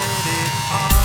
let it all